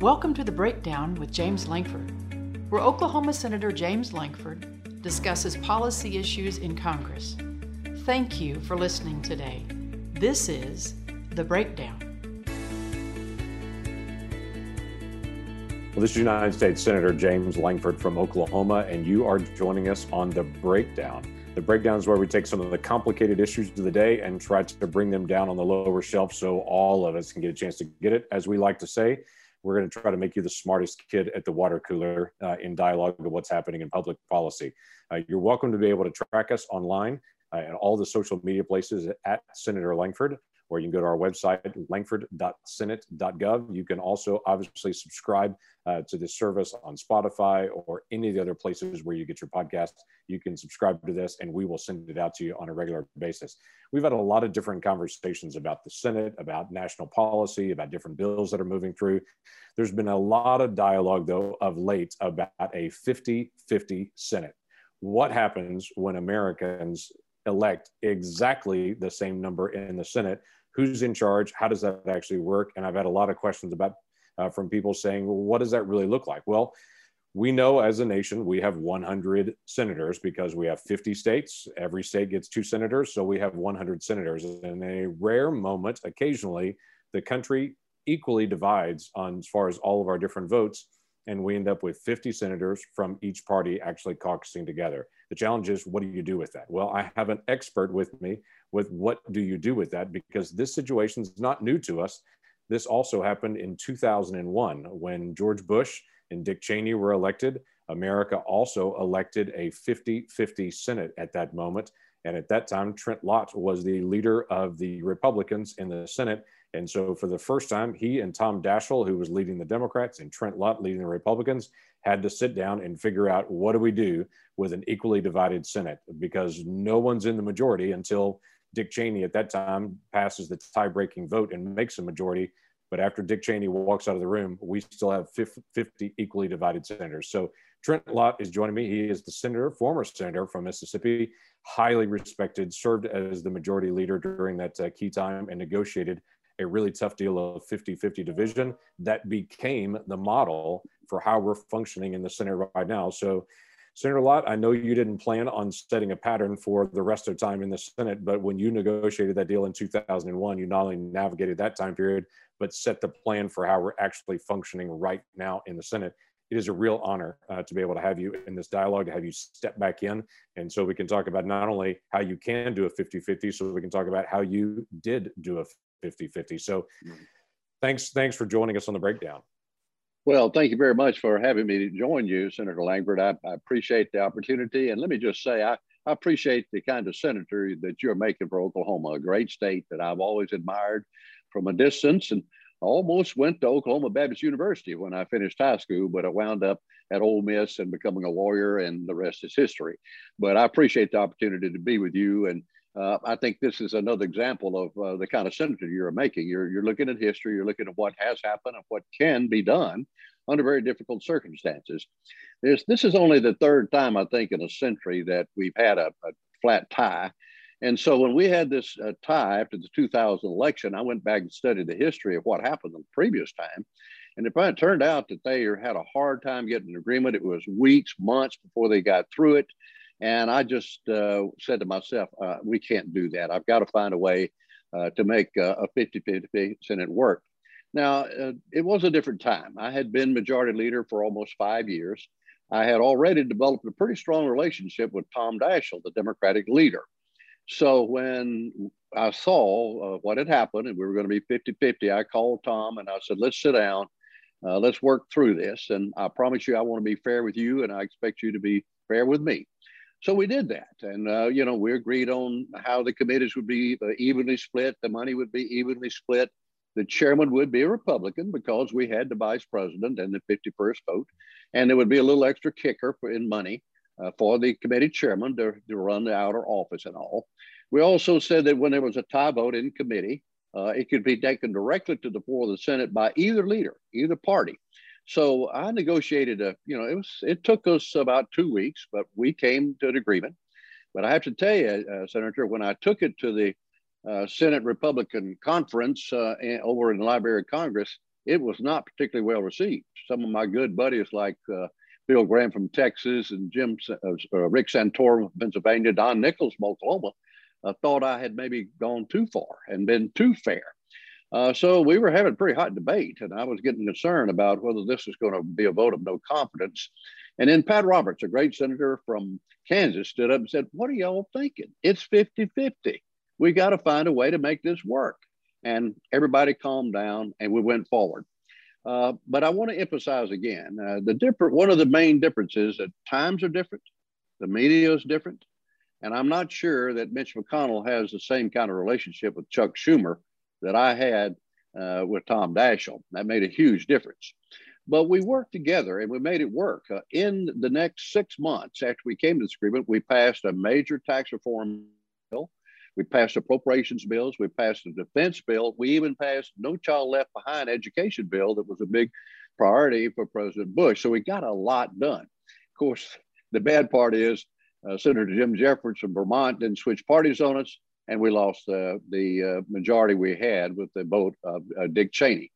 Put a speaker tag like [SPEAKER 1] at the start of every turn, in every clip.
[SPEAKER 1] Welcome to the Breakdown with James Lankford, where Oklahoma Senator James Lankford discusses policy issues in Congress. Thank you for listening today. This is The Breakdown.
[SPEAKER 2] Well, this is United States Senator James Lankford from Oklahoma, and you are joining us on The Breakdown. The breakdown is where we take some of the complicated issues of the day and try to bring them down on the lower shelf so all of us can get a chance to get it. As we like to say, we're going to try to make you the smartest kid at the water cooler uh, in dialogue of what's happening in public policy. Uh, you're welcome to be able to track us online uh, and all the social media places at Senator Lankford, or you can go to our website, lankford.senate.gov. You can also obviously subscribe uh, to this service on Spotify or any of the other places where you get your podcasts. You can subscribe to this and we will send it out to you on a regular basis. We've had a lot of different conversations about the Senate, about national policy, about different bills that are moving through. There's been a lot of dialogue, though, of late about a 50 50 Senate. What happens when Americans elect exactly the same number in the Senate? Who's in charge? How does that actually work? And I've had a lot of questions about uh, from people saying, well, what does that really look like? Well, we know as a nation we have 100 senators because we have 50 states. Every state gets two senators, so we have 100 senators. In a rare moment, occasionally, the country equally divides on as far as all of our different votes, and we end up with 50 senators from each party actually caucusing together. The challenge is, what do you do with that? Well, I have an expert with me with what do you do with that because this situation is not new to us. This also happened in 2001 when George Bush and Dick Cheney were elected. America also elected a 50 50 Senate at that moment. And at that time, Trent Lott was the leader of the Republicans in the Senate. And so, for the first time, he and Tom Daschle, who was leading the Democrats, and Trent Lott leading the Republicans, had to sit down and figure out what do we do with an equally divided Senate because no one's in the majority until Dick Cheney at that time passes the tie breaking vote and makes a majority. But after Dick Cheney walks out of the room, we still have 50 equally divided senators. So Trent Lott is joining me. He is the senator, former senator from Mississippi, highly respected, served as the majority leader during that uh, key time and negotiated a really tough deal of 50 50 division that became the model for how we're functioning in the Senate right now. So Senator Lott, I know you didn't plan on setting a pattern for the rest of the time in the Senate, but when you negotiated that deal in 2001, you not only navigated that time period, but set the plan for how we're actually functioning right now in the Senate. It is a real honor uh, to be able to have you in this dialogue, to have you step back in. And so we can talk about not only how you can do a 50 50, so we can talk about how you did do a 50 50. So mm-hmm. thanks, thanks for joining us on the breakdown.
[SPEAKER 3] Well, thank you very much for having me to join you, Senator Lankford. I, I, appreciate the opportunity. And let me just say, I, I appreciate the kind of senator that you're making for Oklahoma, a great state that I've always admired from a distance and almost went to Oklahoma Baptist University when I finished high school, but I wound up at Ole Miss and becoming a lawyer, and the rest is history. But I appreciate the opportunity to be with you. And uh, I think this is another example of uh, the kind of senator you're making. You're, you're looking at history, you're looking at what has happened and what can be done under very difficult circumstances. There's, this is only the third time, I think, in a century that we've had a, a flat tie. And so when we had this uh, tie after the 2000 election, I went back and studied the history of what happened the previous time. And it turned out that they had a hard time getting an agreement. It was weeks, months before they got through it. And I just uh, said to myself, uh, we can't do that. I've got to find a way uh, to make uh, a 50 50 Senate work. Now, uh, it was a different time. I had been majority leader for almost five years. I had already developed a pretty strong relationship with Tom Daschle, the Democratic leader. So when I saw uh, what had happened and we were going to be 50 50, I called Tom and I said, let's sit down. Let's work through this. And I promise you, I want to be fair with you and I expect you to be fair with me. So we did that, and uh, you know we agreed on how the committees would be uh, evenly split. The money would be evenly split. The chairman would be a Republican because we had the vice president and the 51st vote, and there would be a little extra kicker for, in money uh, for the committee chairman to, to run the outer office and all. We also said that when there was a tie vote in committee, uh, it could be taken directly to the floor of the Senate by either leader, either party. So I negotiated a, you know, it was it took us about two weeks, but we came to an agreement. But I have to tell you, uh, Senator, when I took it to the uh, Senate Republican conference uh, over in the Library of Congress, it was not particularly well received. Some of my good buddies, like uh, Phil Gramm from Texas and Jim uh, uh, Rick Santorum from Pennsylvania, Don Nickles from Oklahoma, uh, thought I had maybe gone too far and been too fair. Uh, so we were having a pretty hot debate, and I was getting concerned about whether this was going to be a vote of no confidence. And then Pat Roberts, a great senator from Kansas, stood up and said, What are y'all thinking? It's 50 50. We got to find a way to make this work. And everybody calmed down and we went forward. Uh, but I want to emphasize again uh, the different one of the main differences that times are different, the media is different, and I'm not sure that Mitch McConnell has the same kind of relationship with Chuck Schumer that I had uh, with Tom Daschle. That made a huge difference. But we worked together and we made it work. Uh, in the next six months after we came to this agreement, we passed a major tax reform bill. We passed appropriations bills. We passed a defense bill. We even passed No Child Left Behind education bill that was a big priority for President Bush. So we got a lot done. Of course, the bad part is uh, Senator Jim Jeffords from Vermont didn't switch parties on us and we lost uh, the uh, majority we had with the vote of uh, Dick Cheney.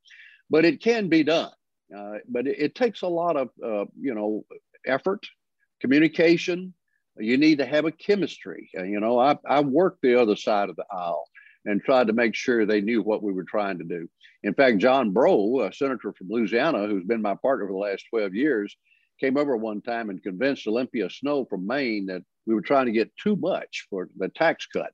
[SPEAKER 3] But it can be done. Uh, but it, it, takes a lot of, uh, you know, effort, communication. You need to have a chemistry. you know, I, I worked the other side of the aisle and tried to make sure they knew what we were trying to do. In fact, John Breaux, a senator from Louisiana, who's been my partner for the last 12 years, came over one time and convinced Olympia Snowe from Maine that we were trying to get too much for the tax cut.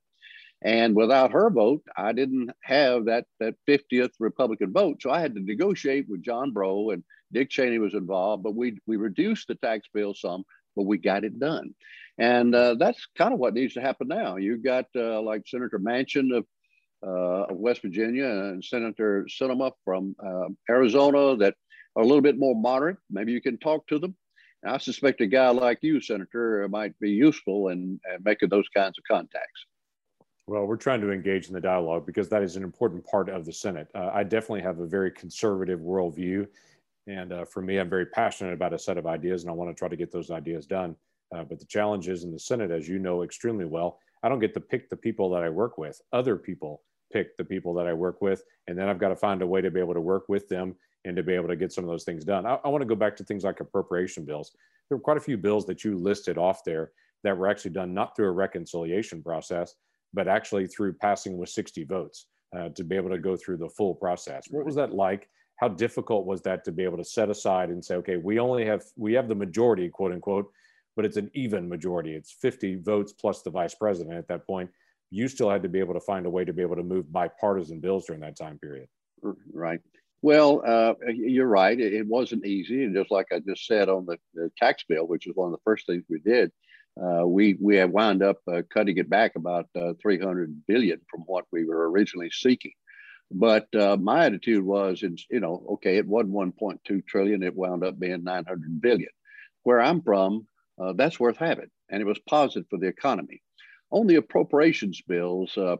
[SPEAKER 3] And without her vote, I didn't have that, that 50th Republican vote. So I had to negotiate with John Breaux and Dick Cheney was involved, but we, we reduced the tax bill some, but we got it done. And uh, that's kind of what needs to happen now. You've got uh, like Senator Manchin of, uh, of West Virginia and Senator Sinema from uh, Arizona that are a little bit more moderate. Maybe you can talk to them. I suspect a guy like you, Senator, might be useful in, in making those kinds of contacts.
[SPEAKER 2] Well, we're trying to engage in the dialogue because that is an important part of the Senate. Uh, I definitely have a very conservative worldview. And uh, for me, I'm very passionate about a set of ideas and I want to try to get those ideas done. Uh, but the challenge is in the Senate, as you know extremely well, I don't get to pick the people that I work with. Other people pick the people that I work with. And then I've got to find a way to be able to work with them and to be able to get some of those things done. I, I want to go back to things like appropriation bills. There were quite a few bills that you listed off there that were actually done not through a reconciliation process, but actually through passing with 60 votes uh, to be able to go through the full process. What was that like? How difficult was that to be able to set aside and say, okay, we only have we have the majority, quote unquote, but it's an even majority. It's 50 votes plus the vice president at that point. You still had to be able to find a way to be able to move bipartisan bills during that time period.
[SPEAKER 3] Right. Well, uh, you're right. It, wasn't easy, and just like I just said on the, the tax bill, which was one of the first things we did, uh, we we have wound up uh, cutting it back about uh, 300 billion from what we were originally seeking. But uh, my attitude was, you know, okay, it was 1.2 trillion. It wound up being 900 billion. Where I'm from, uh, that's worth having, and it was positive for the economy. On the appropriations bills, uh,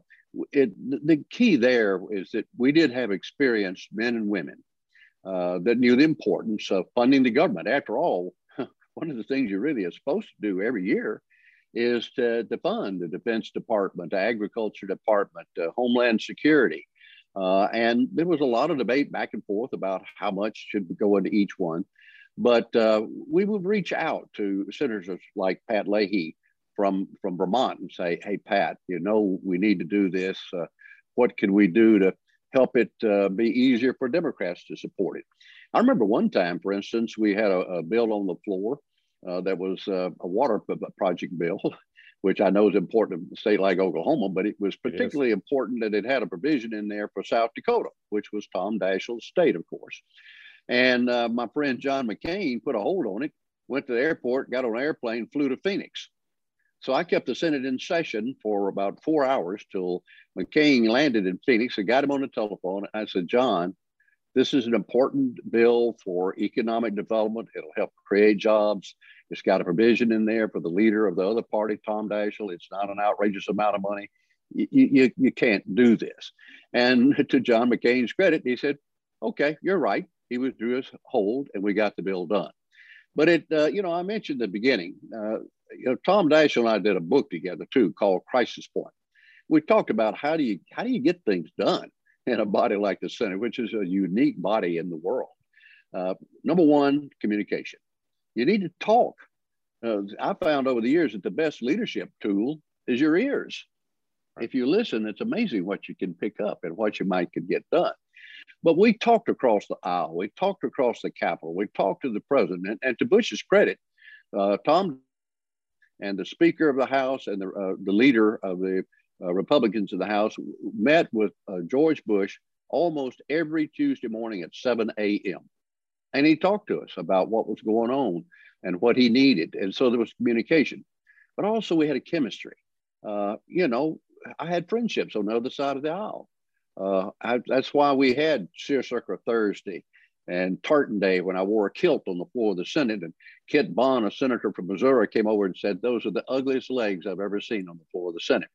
[SPEAKER 3] it, the key there is that we did have experienced men and women that knew the importance of funding the government. After all, one of the things you really are supposed to do every year is to, to fund the Defense Department, the Agriculture Department, Homeland Security. Uh, and there was a lot of debate back and forth about how much should go into each one. But uh, we would reach out to senators like Pat Leahy from, from Vermont and say, hey, Pat, you know, we need to do this. Uh, what can we do to help it uh, be easier for Democrats to support it? I remember one time, for instance, we had a, a bill on the floor uh, that was uh, a water project bill, which I know is important in a state like Oklahoma, but it was particularly yes. important that it had a provision in there for South Dakota, which was Tom Daschle's state, of course. And uh, my friend John McCain put a hold on it, went to the airport, got on an airplane, flew to Phoenix. So I kept the Senate in session for about four hours till McCain landed in Phoenix. I got him on the telephone. I said, John, this is an important bill for economic development. It'll help create jobs. It's got a provision in there for the leader of the other party, Tom Daschle. It's not an outrageous amount of money. You, you, you can't do this. And to John McCain's credit, he said, okay, you're right. He withdrew his hold and we got the bill done. But it, uh, you know, I mentioned the beginning, uh, you know, Tom Daschle and I did a book together too called Crisis Point. We talked about how do you how do you get things done in a body like the Senate, which is a unique body in the world. Uh, number one, communication. You need to talk. Uh, I found over the years that the best leadership tool is your ears. If you listen, it's amazing what you can pick up and what you might could get done. But we talked across the aisle. We talked across the Capitol. We talked to the president. And, and to Bush's credit, uh, Tom and the Speaker of the House and the, uh, the leader of the uh, Republicans in the House met with uh, George Bush almost every Tuesday morning at 7 a.m. And he talked to us about what was going on and what he needed. And so there was communication. But also we had a chemistry. Uh, you know, I had friendships on the other side of the aisle. Uh, I, that's why we had Seersucker Thursday and Tartan Day when I wore a kilt on the floor of the Senate. And Kit Bond, a senator from Missouri, came over and said, Those are the ugliest legs I've ever seen on the floor of the Senate.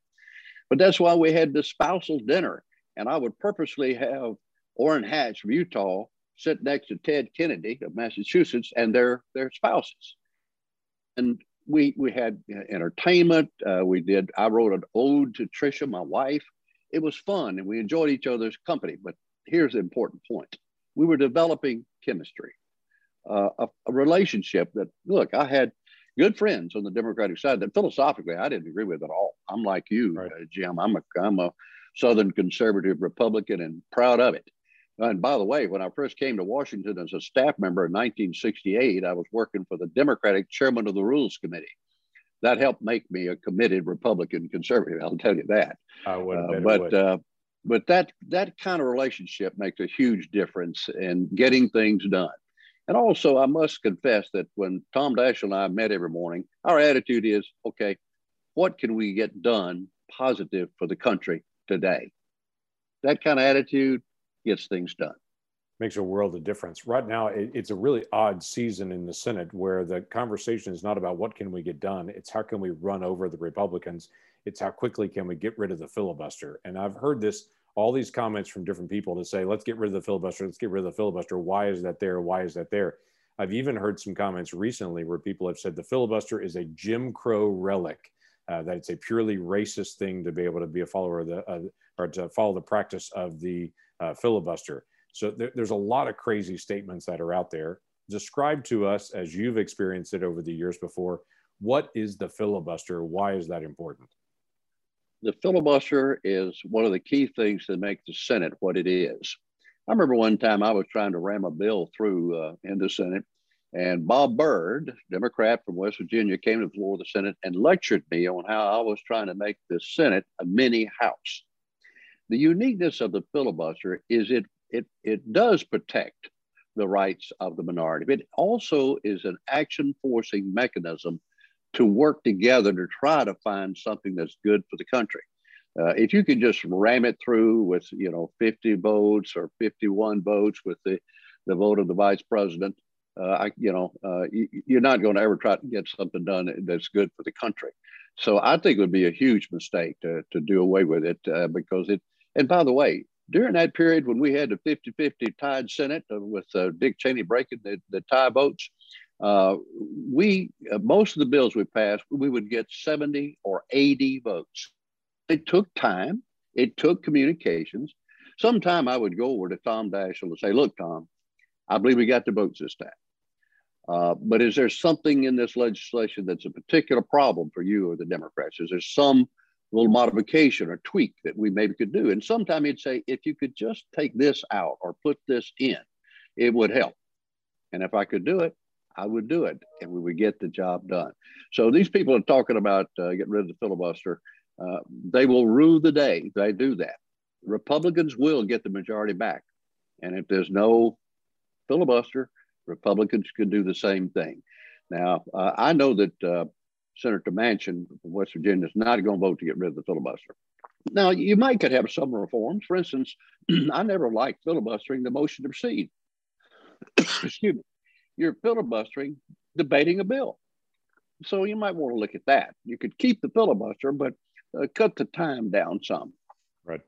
[SPEAKER 3] But that's why we had the spousal dinner. And I would purposely have Orrin Hatch from Utah sit next to Ted Kennedy of Massachusetts and their, their spouses. And we we had entertainment. Uh, we did. I wrote an ode to Trisha, my wife. It was fun, and we enjoyed each other's company. But here's the important point: we were developing chemistry, uh, a, a, relationship that look. I had good friends on the Democratic side that philosophically I didn't agree with at all. I'm like you, right. uh, Jim. I'm a I'm a Southern conservative Republican and proud of it. And by the way, when I first came to Washington as a staff member in 1968, I was working for the Democratic chairman of the Rules Committee. That helped make me a committed Republican conservative. I'll tell you that.
[SPEAKER 2] I would, uh,
[SPEAKER 3] but uh, but that that kind of relationship makes a huge difference in getting things done. And also, I must confess that when Tom Daschle and I met every morning, our attitude is, okay, what can we get done positive for the country today? That kind of attitude gets things done.
[SPEAKER 2] Makes a world of difference. Right now, it, it's a really odd season in the Senate where the conversation is not about what can we get done. It's how can we run over the Republicans. It's how quickly can we get rid of the filibuster. And I've heard this, all these comments from different people to say, let's get rid of the filibuster. Let's get rid of the filibuster. Why is that there? Why is that there? I've even heard some comments recently where people have said the filibuster is a Jim Crow relic. Uh, that it's a purely racist thing to be able to be a follower of the uh, or to follow the practice of the uh, filibuster. So there, there's a lot of crazy statements that are out there. Describe to us, as you've experienced it over the years before, what is the filibuster? Why is that important?
[SPEAKER 3] The filibuster is one of the key things that make the Senate what it is. I remember one time I was trying to ram a bill through uh, in the Senate, and Bob Byrd, Democrat from West Virginia, came to the floor of the Senate and lectured me on how I was trying to make the Senate a mini House. The uniqueness of the filibuster is it, it, it does protect the rights of the minority, but it also is an action forcing mechanism to work together to try to find something that's good for the country. Uh, if you can just ram it through with you know 50 votes or 51 votes with the, the vote of the vice president, uh, I, you know uh, you, are not going to ever try to get something done that's good for the country. So I think it would be a huge mistake to, to do away with it uh, because it and by the way, during that period when we had the 50 50 tied Senate uh, with uh, Dick Cheney breaking the, the tie votes, uh, we, uh, most of the bills we passed, we would get 70 or 80 votes. It took time, it took communications. Sometime I would go over to Tom Daschle and say, Look, Tom, I believe we got the votes this time. Uh, but is there something in this legislation that's a particular problem for you or the Democrats? Is there some little modification or tweak that we maybe could do. And sometimes he'd say, if you could just take this out or put this in, it would help. And if I could do it, I would do it and we would get the job done. So these people are talking about uh, getting rid of the filibuster. Uh, they will rue the day they do that. Republicans will get the majority back. And if there's no filibuster, Republicans can do the same thing. Now, uh, I know that uh, Senator Manchin from West Virginia is not going to vote to get rid of the filibuster. Now, you might could have some reforms. For instance, I never liked filibustering the motion to proceed. Excuse me. You're filibustering debating a bill. So you might want to look at that. You could keep the filibuster, but uh, cut the time down some.
[SPEAKER 2] Right.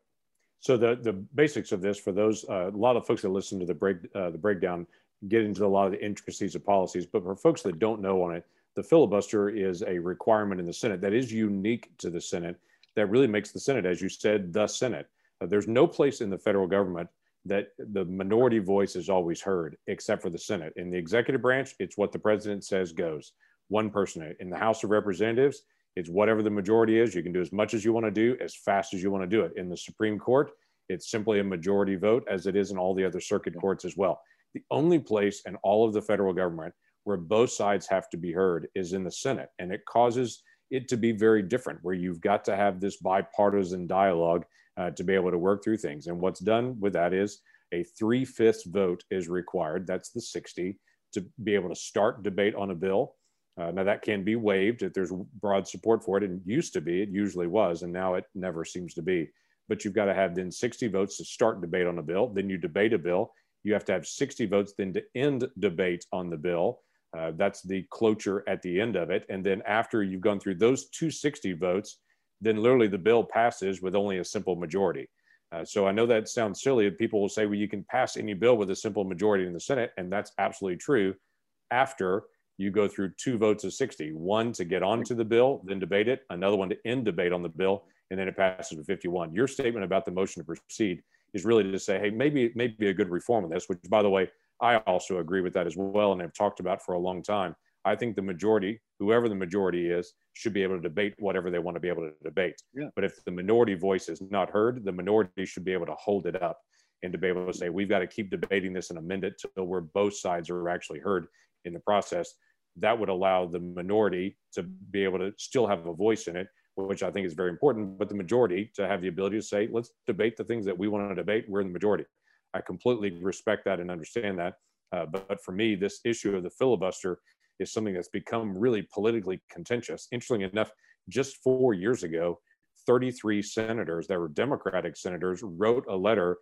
[SPEAKER 2] So the the basics of this for those uh, a lot of folks that listen to the break uh, the breakdown get into a lot of the intricacies of policies, but for folks that don't know on it, the filibuster is a requirement in the Senate that is unique to the Senate that really makes the Senate, as you said, the Senate. Uh, there's no place in the federal government that the minority voice is always heard, except for the Senate. In the executive branch, it's what the president says goes. One person. In the House of Representatives, it's whatever the majority is. You can do as much as you want to do, as fast as you want to do it. In the Supreme Court, it's simply a majority vote, as it is in all the other circuit courts as well. The only place in all of the federal government where both sides have to be heard is in the Senate. And it causes it to be very different, where you've got to have this bipartisan dialogue uh, to be able to work through things. And what's done with that is a three fifths vote is required. That's the 60 to be able to start debate on a bill. Uh, now, that can be waived if there's broad support for it. And used to be, it usually was, and now it never seems to be. But you've got to have then 60 votes to start debate on a bill. Then you debate a bill. You have to have 60 votes then to end debate on the bill. Uh, that's the cloture at the end of it. And then after you've gone through those 260 votes, then literally the bill passes with only a simple majority. Uh, so I know that sounds silly. People will say, well, you can pass any bill with a simple majority in the Senate. And that's absolutely true after you go through two votes of 60 one to get onto the bill, then debate it, another one to end debate on the bill, and then it passes with 51. Your statement about the motion to proceed is really to say, hey, maybe, maybe a good reform on this, which, by the way, I also agree with that as well and have talked about for a long time. I think the majority, whoever the majority is, should be able to debate whatever they want to be able to debate. Yeah. But if the minority voice is not heard, the minority should be able to hold it up and to be able to say, we've got to keep debating this and amend it to where both sides are actually heard in the process. That would allow the minority to be able to still have a voice in it, which I think is very important, but the majority to have the ability to say, let's debate the things that we want to debate. We're in the majority. I completely respect that and understand that. Uh, but, but for me, this issue of the filibuster is something that's become really politically contentious. Interestingly enough, just four years ago, 33 senators that were Democratic senators wrote a letter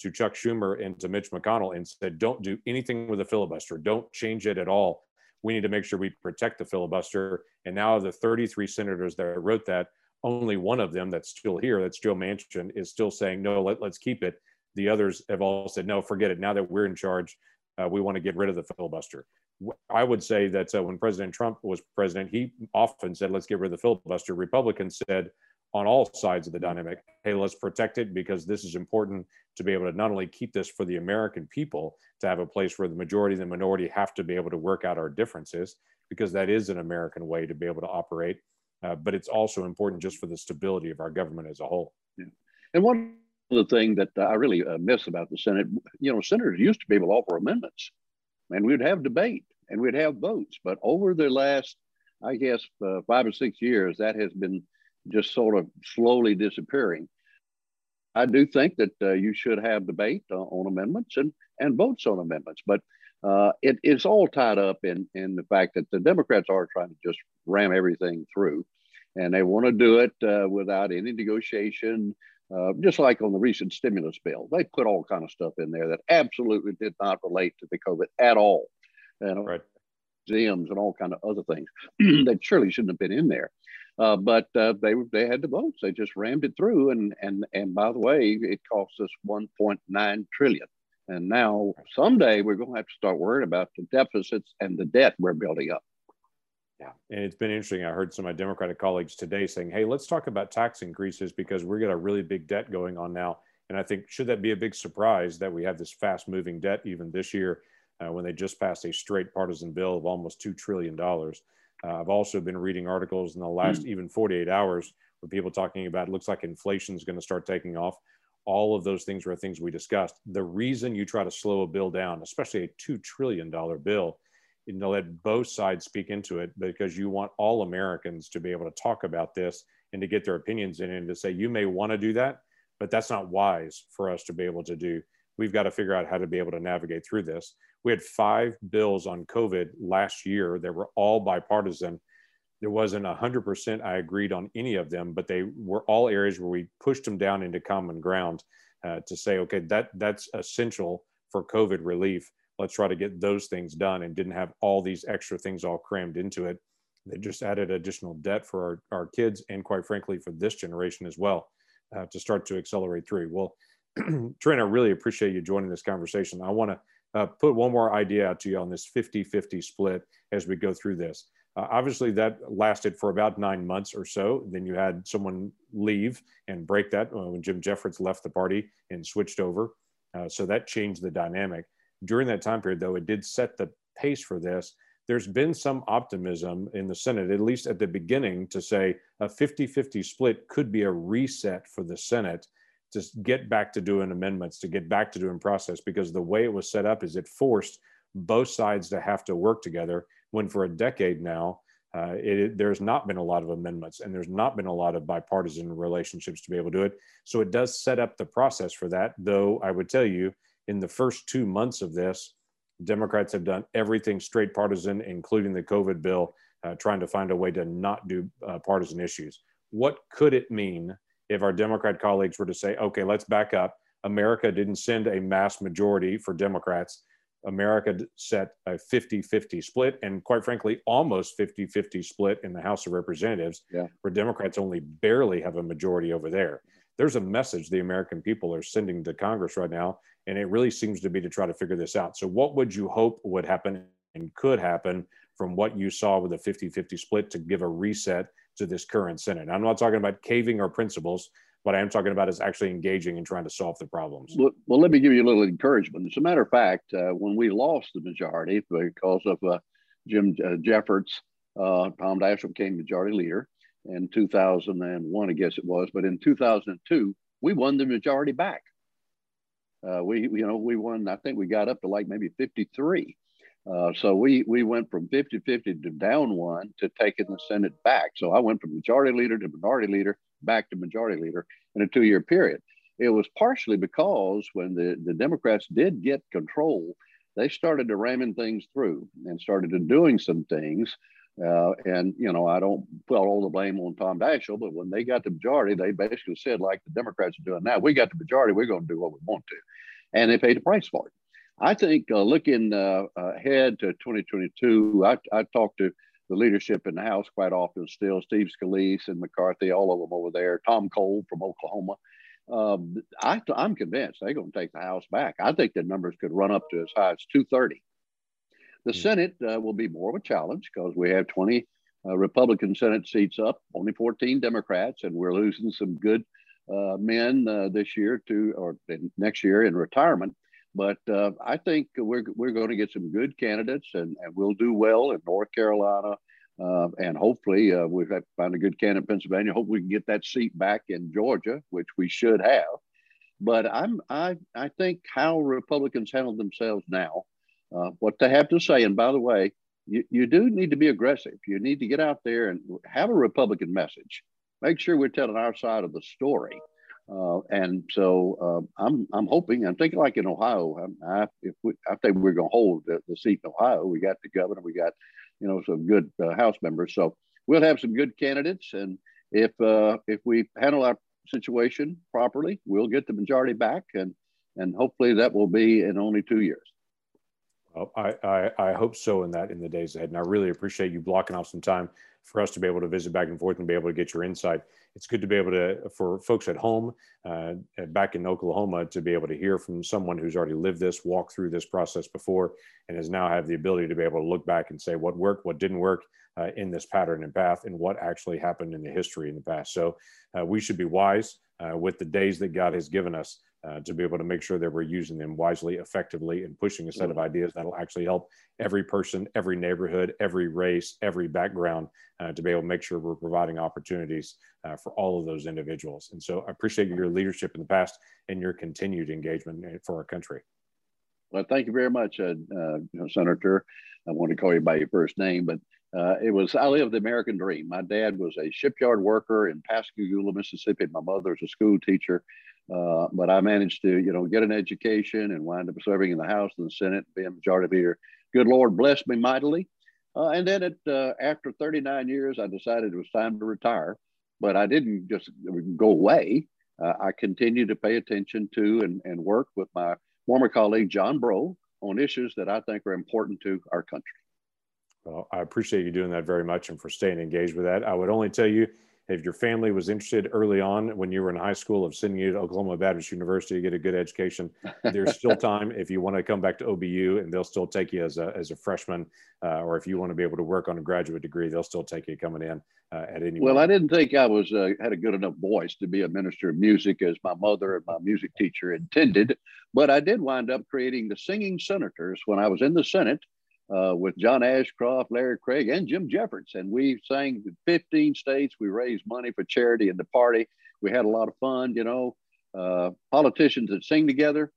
[SPEAKER 2] to Chuck Schumer and to Mitch McConnell and said, don't do anything with the filibuster. Don't change it at all. We need to make sure we protect the filibuster. And now the 33 senators that wrote that, only one of them that's still here, that's Joe Manchin, is still saying, no, let, let's keep it. The others have all said, no, forget it. Now that we're in charge, uh, we want to get rid of the filibuster. I would say that uh, when President Trump was president, he often said, let's get rid of the filibuster. Republicans said on all sides of the dynamic, hey, let's protect it because this is important to be able to not only keep this for the American people, to have a place where the majority and the minority have to be able to work out our differences, because that is an American way to be able to operate. Uh, but it's also important just for the stability of our government as a whole.
[SPEAKER 3] Yeah. And one the thing that I really uh, miss about the Senate, you know, senators used to be able to offer amendments and we'd have debate and we'd have votes. But over the last, I guess, uh, five or six years, that has been just sort of slowly disappearing. I do think that uh, you should have debate uh, on amendments and, and votes on amendments, but uh, it, it's all tied up in, in the fact that the Democrats are trying to just ram everything through and they want to do it uh, without any negotiation uh, just like on the recent stimulus bill, they put all kind of stuff in there that absolutely did not relate to the COVID at all, and right. museums and all kind of other things that surely shouldn't have been in there. Uh, but uh, they they had the votes. They just rammed it through, and and and by the way, it cost us 1.9 trillion. And now someday we're going to have to start worrying about the deficits and the debt we're building up.
[SPEAKER 2] Yeah. And it's been interesting. I heard some of my Democratic colleagues today saying, hey, let's talk about tax increases because we're got a really big debt going on now. And I think, should that be a big surprise that we have this fast moving debt even this year uh, when they just passed a straight partisan bill of almost $2 trillion? Uh, I've also been reading articles in the last mm. even 48 hours with people talking about it looks like inflation is going to start taking off. All of those things were things we discussed. The reason you try to slow a bill down, especially a $2 trillion bill, know, let both sides speak into it because you want all Americans to be able to talk about this and to get their opinions in and to say, you may want to do that, but that's not wise for us to be able to do. We've got to figure out how to be able to navigate through this. We had five bills on COVID last year that were all bipartisan. There wasn't 100% I agreed on any of them, but they were all areas where we pushed them down into common ground uh, to say, okay, that that's essential for COVID relief let's try to get those things done and didn't have all these extra things all crammed into it they just added additional debt for our, our kids and quite frankly for this generation as well uh, to start to accelerate through well trent i really appreciate you joining this conversation i want to uh, put one more idea out to you on this 50-50 split as we go through this Uh, obviously, that lasted for about nine months or so. Then you had someone leave and break that uh, when Jim Jeffords left the party and switched over. Uh, so that changed the dynamic. During that time period, though, it did set the pace for this. There's been some optimism in the Senate, at least at the beginning, to say a 50 50 split could be a reset for the Senate to get back to doing amendments, to get back to doing process, because the way it was set up is it forced both sides to have to work together when for a decade now, uh, it, there's not been a lot of amendments and there's not been a lot of bipartisan relationships to be able to do it. So it does set up the process for that. Though I would tell you, in the first two months of this, Democrats have done everything straight partisan, including the COVID bill, uh, trying to find a way to not do uh, partisan issues. What could it mean if our Democrat colleagues were to say, okay, let's back up? America didn't send a mass majority for Democrats America set a 50 50 split, and quite frankly, almost 50 50 split in the House of Representatives, yeah. where Democrats only barely have a majority over there. There's a message the American people are sending to Congress right now, and it really seems to be to try to figure this out. So, what would you hope would happen and could happen from what you saw with a 50 50 split to give a reset to this current Senate? I'm not talking about caving our principles. What I am talking about is actually engaging and trying to solve the problems.
[SPEAKER 3] Well, well let me give you a little encouragement. As a matter of fact, uh, when we lost the majority because of uh, Jim uh, Jeffords, uh, Tom Daschle became majority leader in 2001, I guess it was. But in 2002, we won the majority back. Uh, we, you know, we won. I think we got up to like maybe 53. Uh, so we we went from 50-50 to down one to taking the Senate back. So I went from majority leader to minority leader back to majority leader in a two-year period. It was partially because when the, the Democrats did get control, they started to ramming things through and started to doing some things. Uh, and you know, I don't put all the blame on Tom Daschle, but when they got the majority, they basically said, like the Democrats are doing now, we got the majority, we're going to do what we want to, and they paid the price for it. I think uh, looking uh, ahead to 2022, I, I talked to the leadership in the House quite often still, Steve Scalise and McCarthy, all of them over there, Tom Cole from Oklahoma. Um, I, am convinced they're going to take the House back. I think the numbers could run up to as high as 230. The mm-hmm. Senate uh, will be more of a challenge because we have 20 uh, Republican Senate seats up, only 14 Democrats, and we're losing some good uh, men uh, this year to or next year in retirement. But uh, I think we're, we're going to get some good candidates and, and we'll do well in North Carolina. Uh, and hopefully, uh, we've found a good candidate in Pennsylvania. Hope we can get that seat back in Georgia, which we should have. But I'm, I, I think how Republicans handle themselves now, uh, what they have to say, and by the way, you, you do need to be aggressive. You need to get out there and have a Republican message. Make sure we're telling our side of the story. Uh, and so uh, I'm I'm hoping I'm thinking like in Ohio. I, if we, I think we're going to hold the, the, seat in Ohio. We got the governor. We got you know some good uh, House members. So we'll have some good candidates. And if uh, if we handle our situation properly, we'll get the majority back. And and hopefully that will be in only two years.
[SPEAKER 2] Well, I, I, I hope so in that in the days ahead. And I really appreciate you blocking off some time for us to be able to visit back and forth and be able to get your insight. It's good to be able to, for folks at home, uh, back in Oklahoma, to be able to hear from someone who's already lived this, walked through this process before, and has now have the ability to be able to look back and say what worked, what didn't work uh, in this pattern and path, and what actually happened in the history in the past. So uh, we should be wise uh, with the days that God has given us uh, to be able to make sure that we're using them wisely, effectively, and pushing a set of ideas that'll actually help every person, every neighborhood, every race, every background uh, to be able to make sure we're providing opportunities uh, for all of those individuals. And so I appreciate your leadership in the past and your continued engagement for our country.
[SPEAKER 3] Well, thank you very much, uh, uh, Senator. I want to call you by your first name, but uh, it was I lived the American dream. My dad was a shipyard worker in Pascagoula, Mississippi. My mother was a school teacher. Uh, but I managed to, you know, get an education and wind up serving in the House and the Senate, being majority leader. Good Lord blessed me mightily. Uh, and then it, uh, after 39 years, I decided it was time to retire. But I didn't just go away. Uh, I continued to pay attention to and, and work with my former colleague, John Breaux, on issues that I think are important to our country.
[SPEAKER 2] Well, I appreciate you doing that very much and for staying engaged with that. I would only tell you if your family was interested early on when you were in high school of sending you to Oklahoma Baptist University to get a good education, there's still time if you want to come back to OBU and they'll still take you as a, as a freshman, uh, or if you want to be able to work on a graduate degree, they'll still take you coming in uh, at any.
[SPEAKER 3] Well, I didn't think I was uh, had a good enough voice to be a minister of music as my mother and my music teacher intended, but I did wind up creating the Singing Senators when I was in the Senate uh, with John Ashcroft, Larry Craig, and Jim Jeffords. And we sang 15 states. We raised money for charity and the party. We had a lot of fun, you know. Uh, politicians that sing together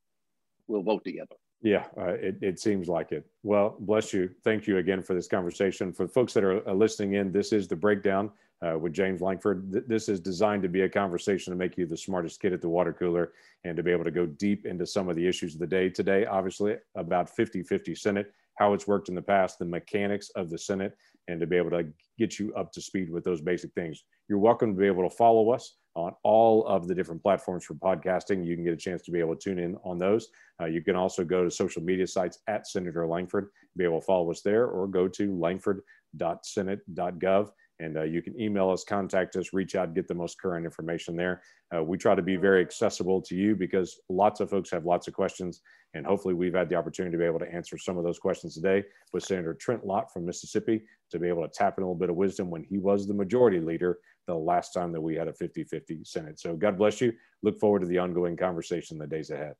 [SPEAKER 3] will vote together.
[SPEAKER 2] Yeah, uh, it, it seems like it. Well, bless you. Thank you again for this conversation. For folks that are uh, listening in, this is the breakdown uh, with James Lankford. Th- this is designed to be a conversation to make you the smartest kid at the water cooler and to be able to go deep into some of the issues of the day. Today, obviously, about 50 50 Senate how it's worked in the past, the mechanics of the Senate, and to be able to get you up to speed with those basic things. You're welcome to be able to follow us on all of the different platforms for podcasting. You can get a chance to be able to tune in on those. Uh, you can also go to social media sites at Senator Lankford, be able to follow us there, or go to lankford.senate.gov and uh, you can email us, contact us, reach out, get the most current information there. Uh, we try to be very accessible to you because lots of folks have lots of questions, and hopefully we've had the opportunity to be able to answer some of those questions today with Senator Trent Lott from Mississippi to be able to tap in a little bit of wisdom when he was the majority leader the last time that we had a 50-50 Senate. So God bless you. Look forward to the ongoing conversation the days ahead.